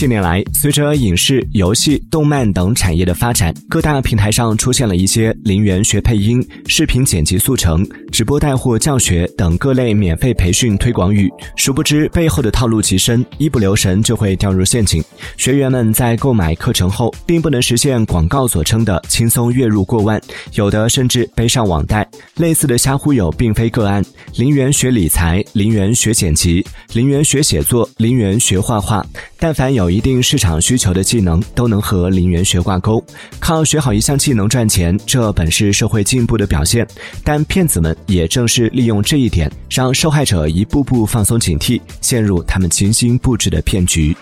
近年来，随着影视、游戏、动漫等产业的发展，各大平台上出现了一些零元学配音、视频剪辑速成、直播带货教学等各类免费培训推广语。殊不知，背后的套路极深，一不留神就会掉入陷阱。学员们在购买课程后，并不能实现广告所称的轻松月入过万，有的甚至背上网贷。类似的瞎忽悠并非个案。零元学理财，零元学剪辑，零元学写作，零元学画画，但凡有一定市场需求的技能，都能和零元学挂钩。靠学好一项技能赚钱，这本是社会进步的表现。但骗子们也正是利用这一点，让受害者一步步放松警惕，陷入他们精心布置的骗局。